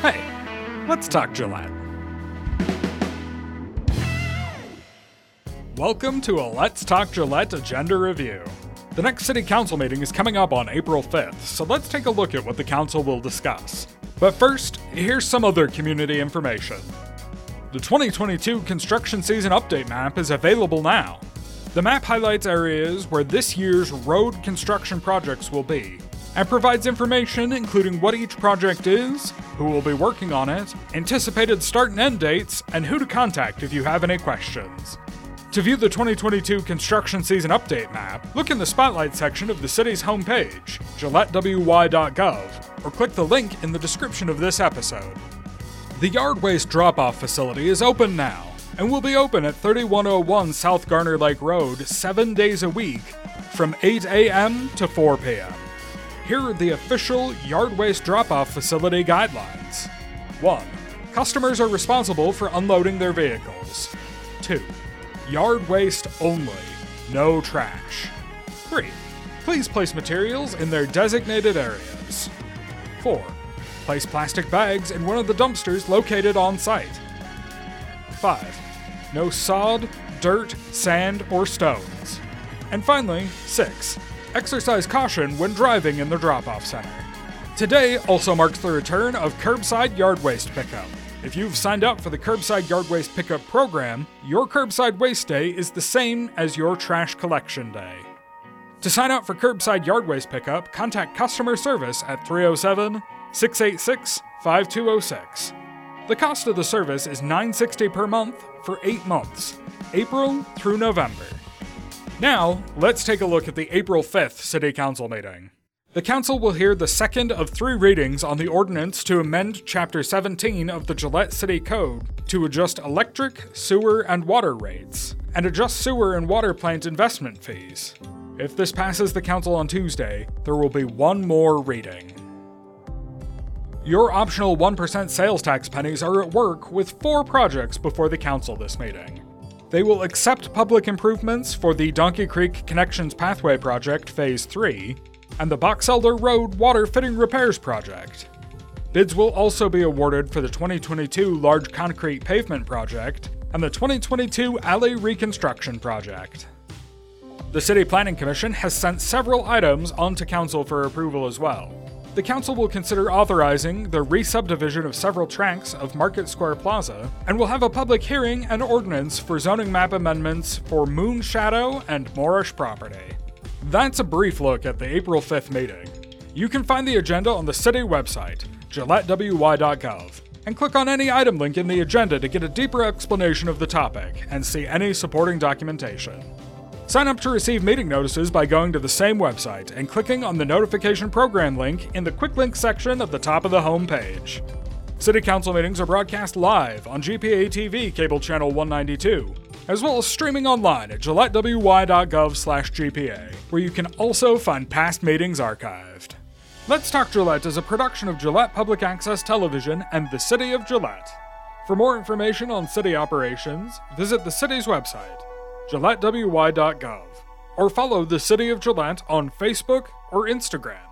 Hey, let's talk Gillette. Welcome to a Let's Talk Gillette agenda review. The next City Council meeting is coming up on April 5th, so let's take a look at what the Council will discuss. But first, here's some other community information. The 2022 construction season update map is available now. The map highlights areas where this year's road construction projects will be, and provides information including what each project is, who will be working on it, anticipated start and end dates, and who to contact if you have any questions. To view the 2022 construction season update map, look in the Spotlight section of the city's homepage, gillettewy.gov, or click the link in the description of this episode. The yard waste drop off facility is open now and will be open at 3101 South Garner Lake Road seven days a week from 8 a.m. to 4 p.m. Here are the official yard waste drop off facility guidelines 1. Customers are responsible for unloading their vehicles. 2. Yard waste only, no trash. 3. Please place materials in their designated areas. 4. Place plastic bags in one of the dumpsters located on site. 5. No sod, dirt, sand, or stones. And finally, 6. Exercise caution when driving in the drop off center. Today also marks the return of curbside yard waste pickup. If you've signed up for the Curbside Yard Waste Pickup program, your Curbside Waste Day is the same as your Trash Collection Day. To sign up for Curbside Yard Waste Pickup, contact customer service at 307 686 5206. The cost of the service is 960 per month for 8 months, April through November. Now, let's take a look at the April 5th City Council meeting. The Council will hear the second of three readings on the ordinance to amend Chapter 17 of the Gillette City Code to adjust electric, sewer, and water rates, and adjust sewer and water plant investment fees. If this passes the Council on Tuesday, there will be one more reading. Your optional 1% sales tax pennies are at work with four projects before the Council this meeting. They will accept public improvements for the Donkey Creek Connections Pathway Project Phase 3, and the Box Elder Road Water Fitting Repairs Project. Bids will also be awarded for the 2022 Large Concrete Pavement Project and the 2022 Alley Reconstruction Project. The City Planning Commission has sent several items onto Council for approval as well. The Council will consider authorizing the re subdivision of several tracts of Market Square Plaza and will have a public hearing and ordinance for zoning map amendments for Moon Shadow and Moorish property. That's a brief look at the April 5th meeting. You can find the agenda on the city website, gillettewy.gov, and click on any item link in the agenda to get a deeper explanation of the topic and see any supporting documentation. Sign up to receive meeting notices by going to the same website and clicking on the notification program link in the quick link section at the top of the home page. City Council meetings are broadcast live on GPA TV cable channel 192 as well as streaming online at gillettewy.gov/gpa, where you can also find past meetings archived. Let's Talk Gillette is a production of Gillette Public Access Television and the City of Gillette. For more information on city operations, visit the city's website, gillettewy.gov, or follow the City of Gillette on Facebook or Instagram.